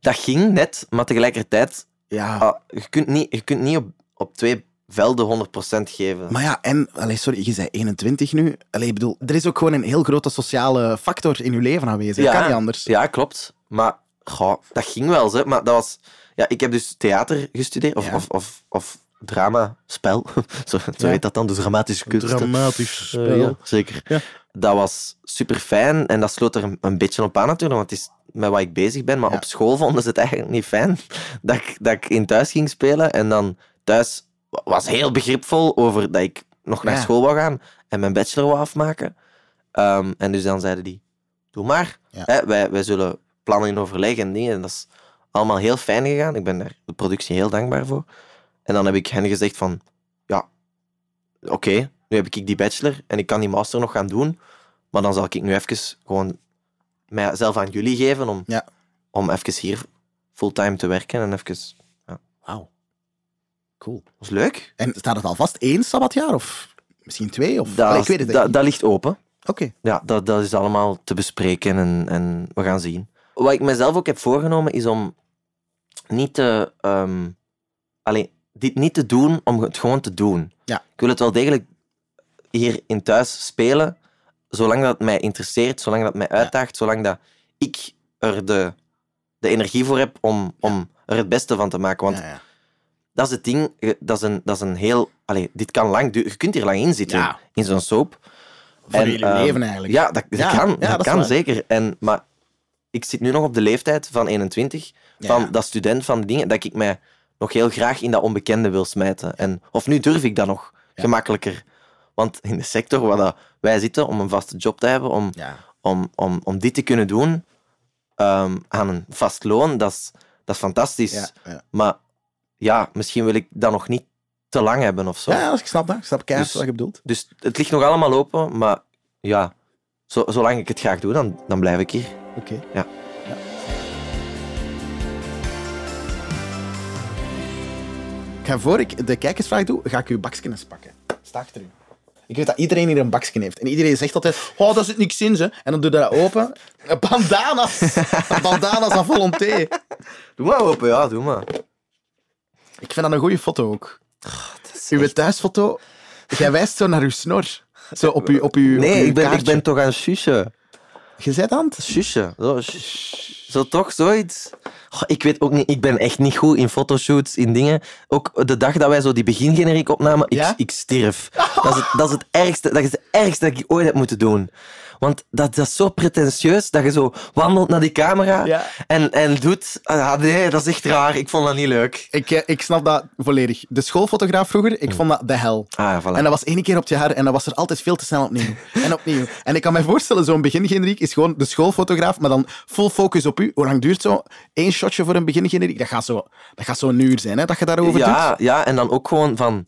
dat ging net, maar tegelijkertijd, Ja. ah, je kunt niet, je kunt niet op, op twee velden 100% geven. Maar ja, en, allee, sorry, je zei 21 nu. Allee, ik bedoel, er is ook gewoon een heel grote sociale factor in je leven aanwezig. Dat kan niet anders. Ja, klopt. Maar goh, dat ging wel. Hè. Maar dat was, ja, ik heb dus theater gestudeerd, of, Ja. of, of, of drama, spel. *laughs* zo zo Ja. heet dat dan, dus dramatische kunst. Dramatisch Eh, ja, zeker. Ja. Dat was super fijn en dat sloot er een, een beetje op aan natuurlijk, want het is met wat ik bezig ben. Maar Ja. op school vonden ze het eigenlijk niet fijn *laughs* dat ik, dat ik in thuis ging spelen. En dan thuis was heel begripvol over dat ik nog naar Ja. school wou gaan en mijn bachelor wou afmaken. Ehm, en dus dan zeiden die, doe maar. Ja. Hè, wij, wij zullen plannen in overleg en dingen. En dat is allemaal heel fijn gegaan. Ik ben daar de productie heel dankbaar voor. En dan heb ik hen gezegd van, ja, oké, nu heb ik die bachelor en ik kan die master nog gaan doen. Maar dan zal ik nu even gewoon mijzelf aan jullie geven om, Ja. om even hier fulltime te werken. En even... Wauw. Cool. Dat is leuk. En staat het al vast één sabbatjaar? Of misschien twee? Of... Dat, Allee, ik weet het dat, ligt open. Oké. Ja, dat, dat is allemaal te bespreken en, en we gaan zien. Wat ik mezelf ook heb voorgenomen is om niet te. ehm, allee, dit niet te doen om het gewoon te doen. Ja. Ik wil het wel degelijk hier in thuis spelen, zolang dat mij interesseert, zolang dat mij uitdaagt, zolang dat ik er de, de energie voor heb om, om er het beste van te maken. Want Ja, ja. Dat is het ding, dat is een, dat is een heel... Allee, dit kan lang duren. Je kunt hier lang in zitten, Ja. in zo'n soap. Voor En, jullie ehm, leven eigenlijk. Ja, dat, dat Ja, kan, ja, dat kan zeker. En, maar ik zit nu nog op de leeftijd van 21, van dat student van dingen, dat ik mij nog heel graag in dat onbekende wil smijten. En, of nu durf ik dat nog gemakkelijker. Want in de sector waar dat wij zitten, om een vaste job te hebben, om, om, om, om dit te kunnen doen ehm, aan een vast loon, dat is, dat is fantastisch. Maar ja, misschien wil ik dat nog niet te lang hebben of zo. ja, ik snap dat. Ik snap keihard Dus- wat je bedoelt. Dus het ligt nog allemaal open, maar ja, zo, zolang ik het graag doe, dan, dan blijf ik hier. Oké. Ja. Ik ga voor ik de kijkersvraag doe, ga ik uw bakje eens pakken. Sta achter u. Ik weet dat iedereen hier een bakje heeft. En iedereen zegt altijd, oh, daar zit niks in, ze. En dan doe je dat open. *laughs* Bandana's. Bandana's aan volonté. Doe maar open, ja, doe maar. Ik vind dat een goede foto ook. Uw thuisfoto, jij wijst zo naar uw snor. Zo op uw, op uw, op Nee, uw ik ben, ik kaartje. ben toch aan shusje. Je aan het? Shusje. Zo, zo toch, zoiets. Ik weet ook niet, ik ben echt niet goed in fotoshoots, in dingen. Ook de dag dat wij zo die begingeneriek opnamen, ik, Ja? ik stierf. Dat is, het, dat, is het ergste, dat is het ergste dat ik ooit heb moeten doen. Want dat, dat is zo pretentieus, dat je zo wandelt naar die camera Ja. en, en doet... Ah, nee, dat is echt raar. Ik vond dat niet leuk. Ik, eh, ik snap dat volledig. De schoolfotograaf vroeger, ik vond dat de hel. Ah, voilà. En dat was één keer op het jaar en dat was er altijd veel te snel opnieuw. *laughs* En opnieuw. En ik kan me voorstellen, zo'n begingeneriek is gewoon de schoolfotograaf, maar dan full focus op u. Hoe lang duurt zo? Eén shotje voor een begingeneriek? Dat gaat zo, dat gaat zo een uur zijn, hè, dat je daarover ja, doet. Ja, en dan ook gewoon van...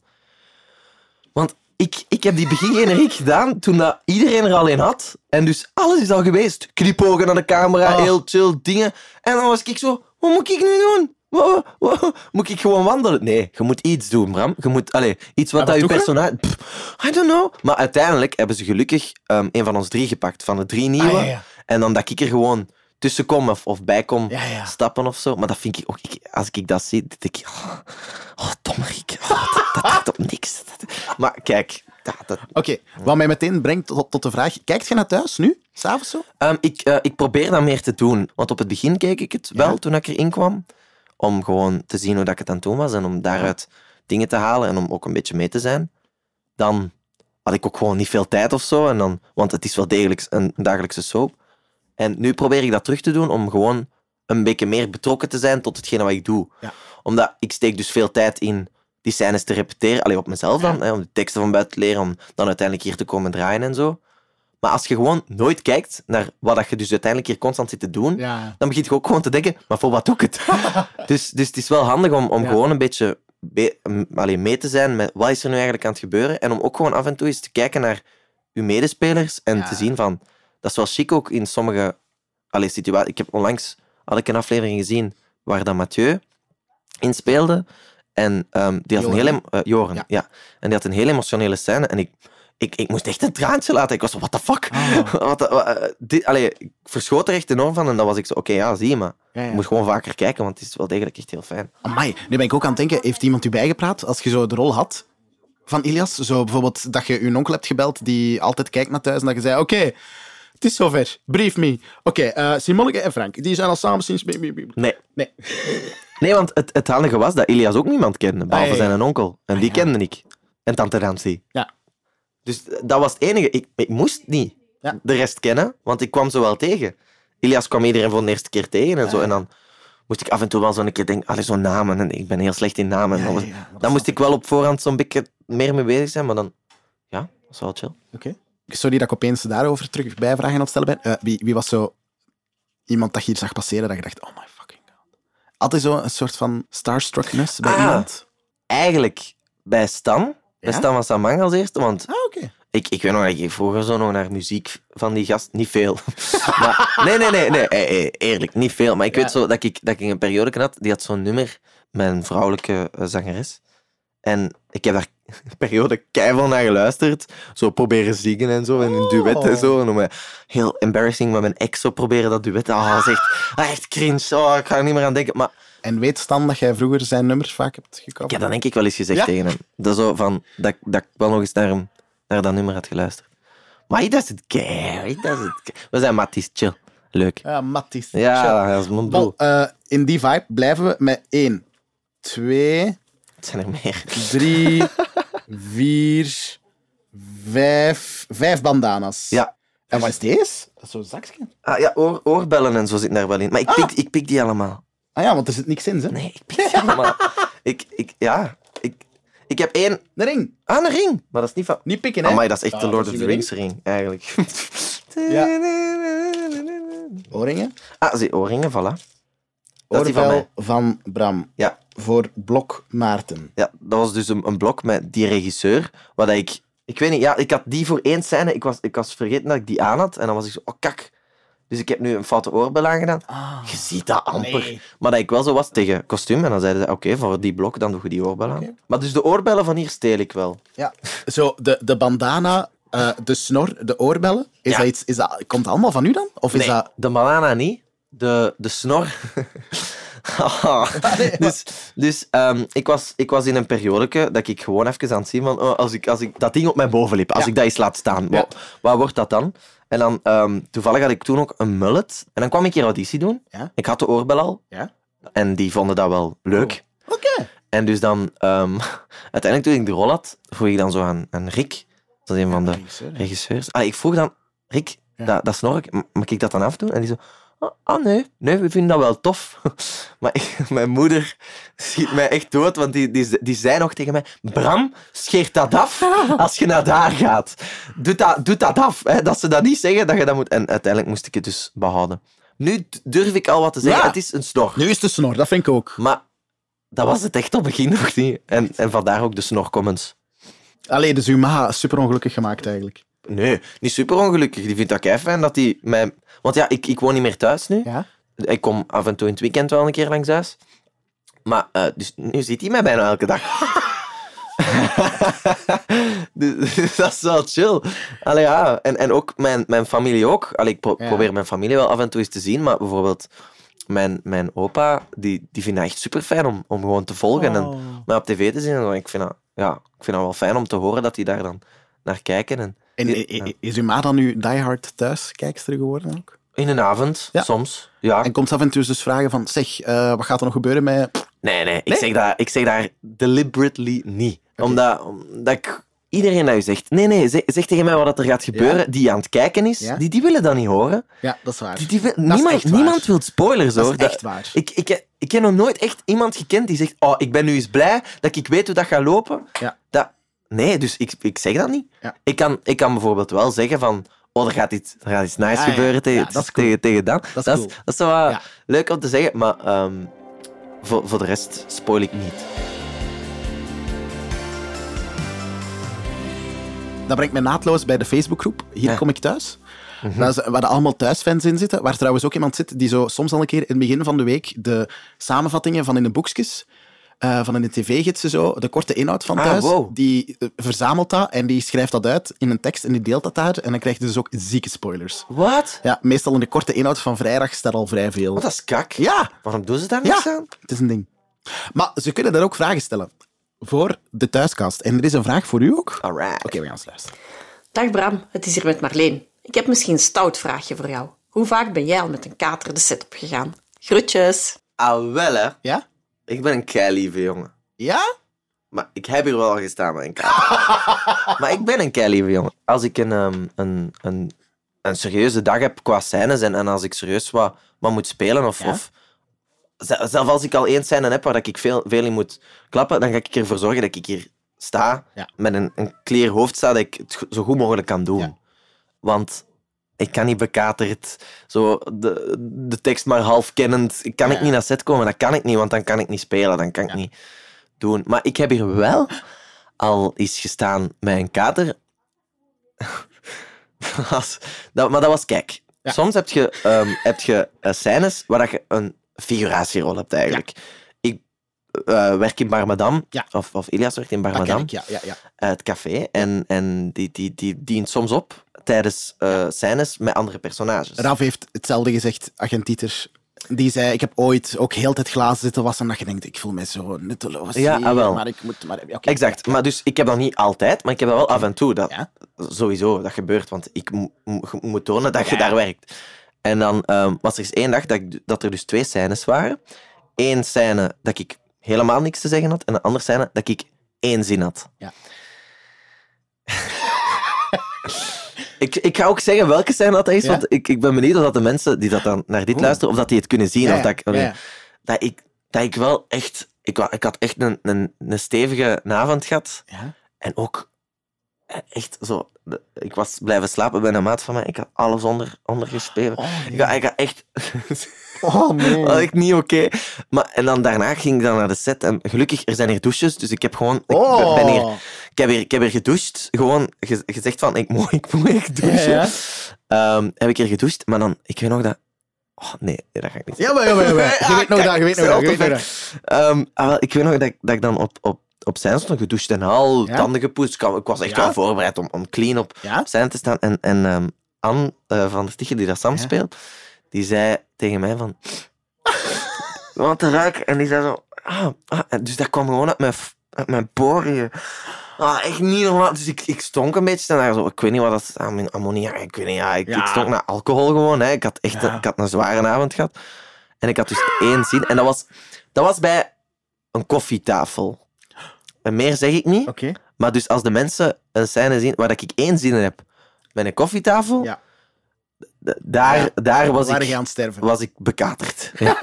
Want ik, ik heb die begingeneriek gedaan toen dat iedereen er al in had. En dus alles is al geweest. Knipogen naar de camera, Oh. heel chill dingen. En dan was ik zo, wat moet ik nu doen? Wow, wow, moet ik gewoon wandelen? Nee, je moet iets doen, Bram. Je moet, allez, iets wat Ah, dat je personage... Pff, I don't know. Maar uiteindelijk hebben ze gelukkig ehm, een van ons drie gepakt, van de drie nieuwe. Ah, ja, ja. En dan dat ik er gewoon tussen kom of, of bij kom Ja, ja. stappen of zo. Maar dat vind ik ook... Ik, als ik dat zie, denk ik... Oh, oh dommerik. Oh, dat, dat *laughs* op niks. Maar kijk... Dat, Oké, wat mij meteen brengt tot, tot de vraag: kijkt je naar thuis nu? S'avonds zo? Ehm, ik, eh, ik probeer dat meer te doen. Want op het begin keek ik het wel toen ik erin kwam. Om gewoon te zien hoe dat ik het aan het doen was. En om daaruit dingen te halen. En om ook een beetje mee te zijn. Dan had ik ook gewoon niet veel tijd of zo. En dan, want het is wel degelijk een dagelijkse soap. En nu probeer ik dat terug te doen. Om gewoon een beetje meer betrokken te zijn tot hetgene wat ik doe. Ja. Omdat ik steek dus veel tijd in die scènes te repeteren. Alleen op mezelf dan. Hè, om de teksten van buiten te leren. Om dan uiteindelijk hier te komen draaien en zo. Maar als je gewoon nooit kijkt naar wat dat je dus uiteindelijk hier constant zit te doen, Ja. dan begint je ook gewoon te denken, maar voor wat doe ik het? *laughs* dus, dus het is wel handig om, om gewoon een beetje be- m- allee, mee te zijn met wat is er nu eigenlijk aan het gebeuren. En om ook gewoon af en toe eens te kijken naar je medespelers en te zien van... Dat is wel chic ook in sommige situaties. Ik heb onlangs had ik een aflevering gezien waar dan Mathieu in speelde. En ehm, die had een Joren. hele... eh, Joren, Ja. ja. En die had een hele emotionele scène. En ik, ik, ik moest echt een traantje laten. Ik was zo, what the fuck? Ah. *laughs* Wat, wat, eh, dit, allee, ik verschoot er echt enorm van. En dan was ik zo, oké, ja, zie je maar. Ja, ja. Je moet gewoon vaker kijken, want het is wel degelijk echt heel fijn. Amai, nu ben ik ook aan het denken, heeft iemand u bijgepraat als je zo de rol had van Ilias? Zo bijvoorbeeld dat je uw onkel hebt gebeld die altijd kijkt naar thuis en dat je zei, oké, het is zover, brief me. Oké, eh Simonneke en Frank, die zijn al samen sinds... Nee. Nee. Nee, want het, het handige was dat Ilias ook niemand kende, behalve ja. zijn onkel. En die Ah, ja. kende ik. En tante Ramsey. Ja. Dus dat was het enige. Ik, ik moest niet Ja. de rest kennen, want ik kwam ze wel tegen. Ilias kwam iedereen voor de eerste keer tegen en zo. En dan moest ik af en toe wel zo'n keer denken, allee, zo'n namen. En ik ben heel slecht in namen. Ja, Dan ja, ja, moest ik wel op voorhand zo'n beetje meer mee bezig zijn, maar dan... Ja, dat was wel chill. Oké. Sorry dat ik opeens daarover terug bijvragen aan het stellen ben. Eh, wie, wie was zo iemand dat je hier zag passeren dat je dacht, oh my fucking god. Altijd zo een soort van starstruckness bij Ah. iemand? Eigenlijk bij Stan, bij? Stan van Samang als eerste, want Ah, oké. Ik, ik weet nog dat ik vroeger zo nog naar muziek van die gast... Niet veel. *laughs* maar, nee, nee, nee, nee. eh, eh, Eerlijk, niet veel. Maar ik Ja. weet zo dat ik, dat ik een periode had, die had zo'n nummer met een vrouwelijke zangeres. En ik heb daar *laughs* een periode keihard naar geluisterd. Zo proberen zingen en zo, en een duet en zo. En heel embarrassing met mijn ex zo proberen dat duet. Ah, dat is echt, ah, echt cringe. Oh, ik ga er niet meer aan denken. Maar En weet Stan dat jij vroeger zijn nummers vaak hebt ik gecoverd? heb dat denk ik wel eens gezegd Ja? tegen hem. Dat, zo van, dat, dat ik wel nog eens naar, hem, naar dat nummer had geluisterd. Maar he doesn't care. He doesn't care. We zijn matties, chill. Leuk. Ja, Matties. Ja, dat is mijn. Wel, eh, in die vibe blijven we met 1, 2, Het zijn er meer. 3, 4, 5, 5 bandana's. Ja. En wat is deze? Dat is zo'n zakje. Ah, ja, oor, oorbellen en zo zitten daar wel in. Maar ik pik, ik pik die allemaal. Ah ja, want er zit niks in, hè? Nee, ik pik die allemaal. *laughs* ik, ik, ja, ik, ik heb één... Een ring. Ah, een ring. Maar dat is niet van... Niet pikken, hè? Amai, dat is echt Ah, de Lord of the Rings ring, eigenlijk. *laughs* Oorringen. Ah, zie, oorringen, voilà. Van Oorbel mij. van Bram. Ja. Voor Blok Maarten. Ja, dat was dus een, een blok met die regisseur, dat ik... Ik weet niet, ja, ik had die voor één scène, ik was, ik was vergeten dat ik die aan had, en dan was ik zo, oh kak. Dus ik heb nu een foute oorbel aangedaan. Je ziet dat amper. nee. Maar dat ik wel zo was tegen kostuum, en dan zeiden ze, oké, voor die blok, dan doe je die oorbel aan. Maar dus de oorbellen van hier steel ik wel. Ja. Zo, de, de bandana, eh, de snor, de oorbellen. Is Ja. dat iets, is dat, komt dat allemaal van u dan? Of is Nee, dat... de banana niet. De, de snor. *laughs* dus dus ehm, ik, was, ik was in een periode dat ik gewoon even aan het zien van oh, als ik, als ik dat ding op mijn bovenlip, als Ja. ik dat eens laat staan, Ja. wat, wat wordt dat dan? En dan ehm, toevallig had ik toen ook een mullet. En dan kwam ik hier auditie doen. Ja. Ik had de oorbel al. Ja. En die vonden dat wel leuk. Oké. En dus dan, ehm, *laughs* uiteindelijk toen ik de rol had, vroeg ik dan zo aan, aan Rick, dat is een van de regisseurs. Ah, ik vroeg dan, Rick, dat, dat snork, m- mag ik dat dan afdoen? En die zo, ah, nee, nee, we vinden dat wel tof. *laughs* maar ik- mijn moeder schiet mij echt dood, want die, die, die zei nog tegen mij, Bram, scheert dat af als je naar daar gaat. Doe dat, doe dat af. Hè, dat ze dat niet zeggen, dat je dat moet... En uiteindelijk moest ik het dus behouden. Nu durf ik al wat te zeggen, Ja. het is een snor. Nu is de snor, dat vind ik ook. Maar dat was het echt op het begin nog niet. En, en vandaar ook de snorcomments. Allee, dus uw ma super ongelukkig gemaakt eigenlijk. Nee, niet super ongelukkig. Die vindt dat kei fijn dat hij mij. Want ja, ik, ik woon niet meer thuis nu. Ja? Ik kom af en toe in het weekend wel een keer langs huis. Maar eh, dus nu ziet hij mij bijna elke dag. *laughs* dus, dus dat is wel chill. Allee, ja. en, en ook mijn, mijn familie ook. Allee, ik pro- Ja. probeer mijn familie wel af en toe eens te zien, maar bijvoorbeeld mijn, mijn opa, die, die vindt dat echt super fijn om, om gewoon te volgen Oh. en mij op tv te zien. En ik vind, dat, ja, ik vind dat wel fijn om te horen dat die daar dan naar kijken. En, is uw ma dan nu diehard thuiskijkster geworden ook? in een avond, Ja. soms. Ja. En komt ze af en toe dus vragen van, zeg, eh, wat gaat er nog gebeuren met... Nee, nee, ik, Nee? Zeg daar, ik zeg daar deliberately niet. Omdat, omdat ik... Iedereen dat u zegt, nee, nee, zeg, zeg tegen mij wat er gaat gebeuren, die aan het kijken is, Ja? die, die willen dat niet horen. Ja, dat is waar. Die, niemand waar. niemand wil spoilers, Dat is hoor. echt waar. Ik, ik, ik heb nog nooit echt iemand gekend die zegt, oh, ik ben nu eens blij dat ik weet hoe dat gaat lopen. Ja. Dat, nee, dus ik, ik zeg dat niet. Ja. Ik, kan, ik kan bijvoorbeeld wel zeggen van, oh, er gaat iets, er gaat iets nice ja. gebeuren tegen, dat cool. tegen, tegen dan. Dat is dat, cool. is, dat is wel leuk om te zeggen, maar ehm, voor, voor de rest spoil ik niet. Dat brengt mij naadloos bij de Facebookgroep. Hier kom ik thuis. Dat is, waar er allemaal thuisfans in zitten. Waar trouwens ook iemand zit die zo soms al een keer in het begin van de week de samenvattingen van in de boekjes, eh, van in de tv-gidsen zo, de korte inhoud van Ah, thuis, wow. die eh, verzamelt dat en die schrijft dat uit in een tekst en die deelt dat daar. En dan krijg je dus ook zieke spoilers. Wat? Ja, meestal in de korte inhoud van vrijdag staat al vrij veel. Wat, dat is kak. Ja, Waarom doen ze daar Ja. niks aan? het is een ding. Maar ze kunnen daar ook vragen stellen. Voor de thuiskast. En er is een vraag voor u ook. Oké, Alright. we gaan eens luisteren. Dag Bram, het is hier met Marleen. Ik heb misschien een stout vraagje voor jou. Hoe vaak ben jij al met een kater de set op gegaan? Groetjes. Ah, wel hè. Ja? Ik ben een keilieve jongen. Ja? Maar ik heb hier wel al gestaan met een kaart. *laughs* maar ik ben een keilieve jongen. Als ik een, ehm, een, een, een serieuze dag heb qua scènes en, en als ik serieus wat, wat moet spelen of... Ja? of ze- zelfs als ik al één scène heb waar ik veel, veel in moet klappen, dan ga ik ervoor zorgen dat ik hier sta, Ja. met een, een clear hoofd sta, dat ik het zo goed mogelijk kan doen. Ja. Want ik kan niet bekaterd, zo de, de tekst maar half kennend. Kan ik niet naar set komen, dat kan ik niet, want dan kan ik niet spelen, dan kan ik niet doen. Maar ik heb hier wel al eens gestaan met een kater. *laughs* Dat, maar dat was, kijk, Ja. soms heb je, ehm, heb je eh, scènes waar dat je een figuratierol hebt eigenlijk. Ik eh, werk in Barmadam, Ja. of, of Ilias werkt in Barmadam ik, ja. ja, ja. eh, het café. En, en die, die, die dient soms op tijdens eh scènes met andere personages. Raf heeft hetzelfde gezegd, agent Dieter. Die zei, ik heb ooit ook heel tijd glazen zitten wassen. Dat je denkt, ik voel me zo nutteloos Ja, hier, ah, wel. Maar ik moet... Maar, oké. Exact. Maar dus ik heb dat niet altijd, maar ik heb dat wel af en toe. Dat, Ja. Sowieso, dat gebeurt. Want ik moet tonen dat je daar werkt. En dan ehm, was er eens één dag dat, ik, dat er dus twee scènes waren. Eén scène dat ik helemaal niks te zeggen had. En een andere scène dat ik één zin had. Ja. *laughs* ik, ik ga ook zeggen welke scène dat is, Ja? want ik, ik ben benieuwd of dat de mensen die dat dan naar dit luisteren, of dat die het kunnen zien. Ja, Of dat ik, dat ik, dat ik wel echt... Ik, ik had echt een, een, een stevige avond gehad. Ja? En ook eh, echt zo... Ik was blijven slapen bij een maat van mij. Ik had alles onder, ondergeschreven. Oh, ik, had, ik had echt... *laughs* *laughs* Oh, nee. was echt niet oké. Maar En dan daarna ging ik dan naar de set. En gelukkig, er zijn hier douches. Dus ik heb gewoon... Ik Oh. ben hier, ik heb hier, ik heb hier gedoucht. Gewoon ge- gezegd van, ik moet, *laughs* ik moet echt douchen. Ja, Ehm, heb ik hier gedoucht. Maar dan, ik weet nog dat... Oh, nee, dat ga ik niet Ja, maar, ja, maar, ja, maar. Je *laughs* Ah, weet nog dat, je weet nog dat, je weet nog dat. Ehm, ah, ik weet nog dat, ik- dat ik dan op, op, op scène stond, gedoucht en al, Ja? tanden gepoetst. Ik, wa- ik was echt wel voorbereid om, om clean op scène te staan. En, en ehm, Anne eh, van der Stiegen, die daar Sam speelt, die zei tegen mij van... Wat te ruiken. En die zei zo... Ah, ah. En Dus dat kwam gewoon uit mijn, uit mijn poriën. Ah, echt niet normaal. Dus ik, ik stonk een beetje naar zo... Ik weet niet wat dat is. ammo- Ammoniak, ik weet niet. Ja, ik, Ja. ik stonk naar alcohol gewoon. Hè. Ik, had echt Ja. een, ik had een zware avond gehad. En ik had dus één zin. En dat was, dat was bij een koffietafel. En meer zeg ik niet. Oké. Maar dus als de mensen een scène zien waar dat ik één zin in heb met een koffietafel, Ja. Daar, Ja. daar was, ik, aan sterven. was ik bekaterd. Ja.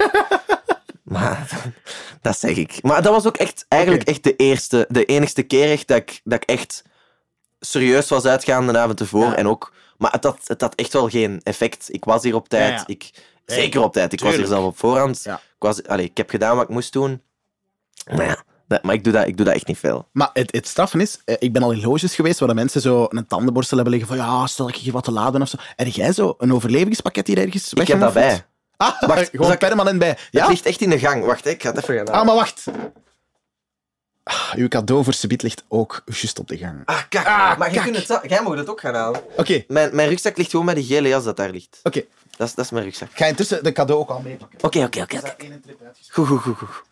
*laughs* maar dat zeg ik. Maar dat was ook echt, eigenlijk echt de eerste, de enigste keer echt dat ik, dat ik echt serieus was uitgaan de avond ervoor. Ja. En ook, maar het had, het had echt wel geen effect. Ik was hier op tijd. Ik, zeker op tijd. Ik was hier zelf op voorhand. Ik, was, allee, ik heb gedaan wat ik moest doen. Maar ja, dat- maar ik doe dat, ik doe dat echt niet veel. Maar het, het straffen is, eh, ik ben al in loges geweest waar de mensen zo een tandenborstel hebben liggen van ja, stel ik hier wat te laat ben of zo. Heb jij zo een overlevingspakket hier ergens Ik heb dat bij. Ah, Wacht, *laughs* gewoon ik- permanent bij. Het Ja? ligt echt in de gang. Wacht, ik ga het even gaan halen. Ah, maar wacht. Ah, uw cadeau voor Subiet ligt ook juist op de gang. Ah, kak. Ah, maar je kak. kunt het, jij mag het ook gaan halen. Oké, Mijn, mijn rugzak ligt gewoon met die gele jas dat daar ligt. oké. Dat is, dat is mijn rugzak. Ga intussen de cadeau ook al meepakken. Oké, oké, oké. oké. Goed, goed, goed, goed.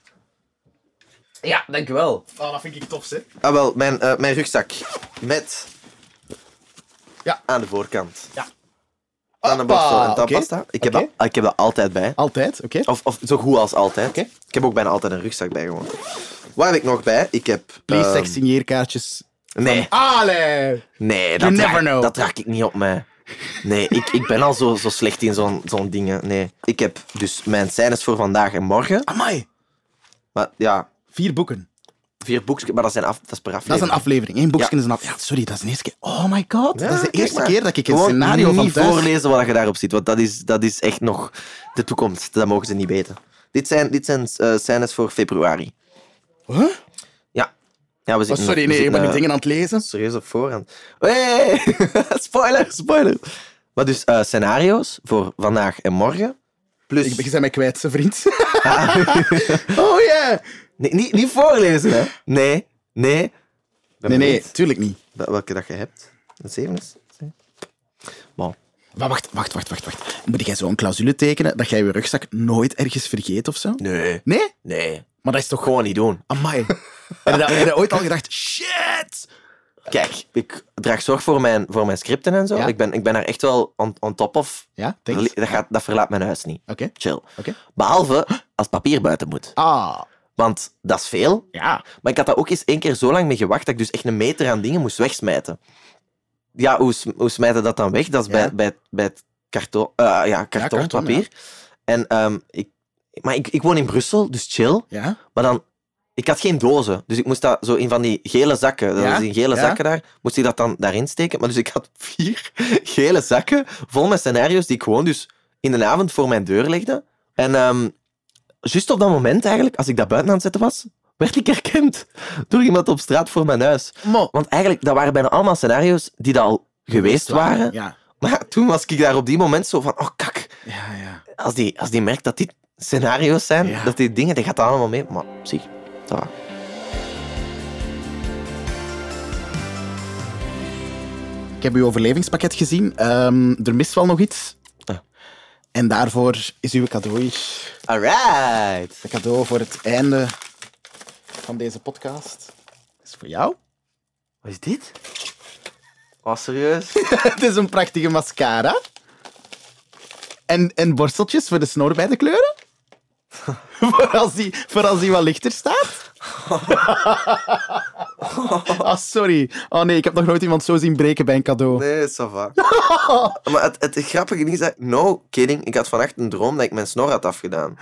Ja, dankjewel. Oh, dat vind ik tof, hè? Ah, wel, mijn, eh, mijn rugzak. Met... Ja. Aan de voorkant. Ja. Tandenborstel en tandpasta. oké. Ik, heb dat, ik heb dat altijd bij. Altijd, oké. Of, of zo goed als altijd. Oké. Ik heb ook bijna altijd een rugzak bij gewoon. Wat heb ik nog bij? Ik heb... Please, sex signeerkaartjes. Nee, Allee! nee dat, never draag, know. dat draag ik niet op mij. Nee, ik, ik ben al zo, zo slecht in zo'n zo'n dingen. Nee. Ik heb dus mijn scènes voor vandaag en morgen. Amai. Maar ja, Vier boeken. vier boekjes, maar dat, zijn af, dat is per Dat is aflevering. een aflevering. Eén boekje Ja. is een af... Ja, sorry, dat is de eerste keer. Oh my god. Ja, dat is de eerste keer dat ik een scenario van niet thuis... voorlezen wat je daarop ziet, want dat is, dat is echt nog de toekomst. Dat mogen ze niet weten. Dit zijn, dit zijn eh, scènes voor februari. Huh? Ja. ja we Oh, zitten, sorry, nee, ik ben nu eh, dingen aan het lezen. serieus op voorhand. Hey! *laughs* spoiler, spoiler. Maar dus eh, scenario's voor vandaag en morgen. Plus... Ik ben je bent mij kwijt, zijn vriend. *laughs* oh yeah. Nee, niet, niet voorlezen, hè? Nee, nee. Nee, nee, tuurlijk niet. wel- Welke dat je hebt. Een zeven is? Bon. Maar wacht, wacht, wacht, wacht, wacht. Moet jij zo'n clausule tekenen dat jij je rugzak nooit ergens vergeet of zo? Nee. Nee? Nee. Maar dat is toch... Gewoon niet doen. Amai. *laughs* Heb je, dat- heb je ooit al gedacht, shit! Kijk, ik draag zorg voor mijn, voor mijn scripten en zo. Ja. Ik, ben, ik ben daar echt wel on, on top of. Ja, thanks. Dat, gaat, dat verlaat mijn huis niet. Oké, Chill. oké. Behalve als het papier buiten moet. Ah, Want dat is veel. ja. Maar ik had daar ook eens één keer zo lang mee gewacht dat ik dus echt een meter aan dingen moest wegsmijten. Ja, hoe, hoe smijten dat dan weg? Dat is Ja. bij, bij, bij het karton, eh, ja, karton, karton, papier. En, ehm, ik, maar ik, ik woon in Brussel, dus chill. Ja? Maar dan, ik had geen dozen. Dus ik moest dat zo in van die gele zakken, dat Ja, is in gele ja. zakken daar, moest ik dat dan daarin steken. Maar dus ik had vier *laughs* gele zakken vol met scenario's die ik gewoon dus in de avond voor mijn deur legde. En ehm juist op dat moment eigenlijk, als ik dat buiten aan het zetten was, werd ik herkend door iemand op straat voor mijn huis. Mo. Want eigenlijk, dat waren bijna allemaal scenario's die dat al geweest waren. Ja. Maar toen was ik daar op die moment zo van, oh kak, Ja, ja. als die, als die merkt dat dit scenario's zijn, dat die dingen, die gaat dat allemaal mee. Maar zie, Ik heb uw overlevingspakket gezien. Ehm, er mist wel nog iets. En daarvoor is uw cadeau hier. Alright. Een cadeau voor het einde van deze podcast. is voor jou. Wat is dit? Oh, serieus? *laughs* het is een prachtige mascara. En, en borsteltjes voor de snor bij te kleuren. Voor, als die, voor als die wat lichter staat. Ah, sorry. Oh nee, ik heb nog nooit iemand zo zien breken bij een cadeau. Nee, ça va. *laughs* maar het, het grappige is dat... No kidding. Ik had vannacht een droom dat ik mijn snor had afgedaan.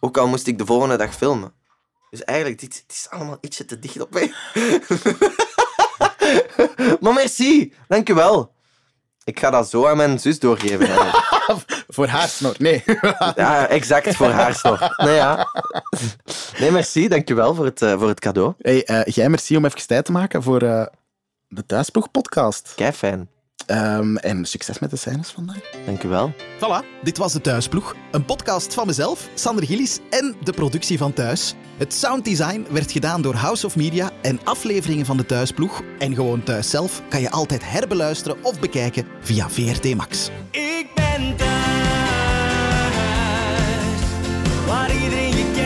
Ook al moest ik de volgende dag filmen. Dus eigenlijk, dit, dit is allemaal ietsje te dicht op mij. *laughs* maar merci. Dank u wel. Ik ga dat zo aan mijn zus doorgeven. *laughs* Voor haar snor. Nee. *laughs* Ja, exact, voor haar snor. Nee, ja. Nee, merci. Dank u wel voor het, eh, voor het cadeau. hey, eh, jij merci om even tijd te maken voor eh, de Thuisploeg podcast. Kei fijn. Ehm, en succes met de scènes vandaag. Dank u wel. Voilà, dit was de Thuisploeg. Een podcast van mezelf, Sander Gillis en de productie van Thuis. Het sounddesign werd gedaan door House of Media en afleveringen van de Thuisploeg en gewoon thuis zelf kan je altijd herbeluisteren of bekijken via VRT Max. Ik ben thuis, waar iedereen je kent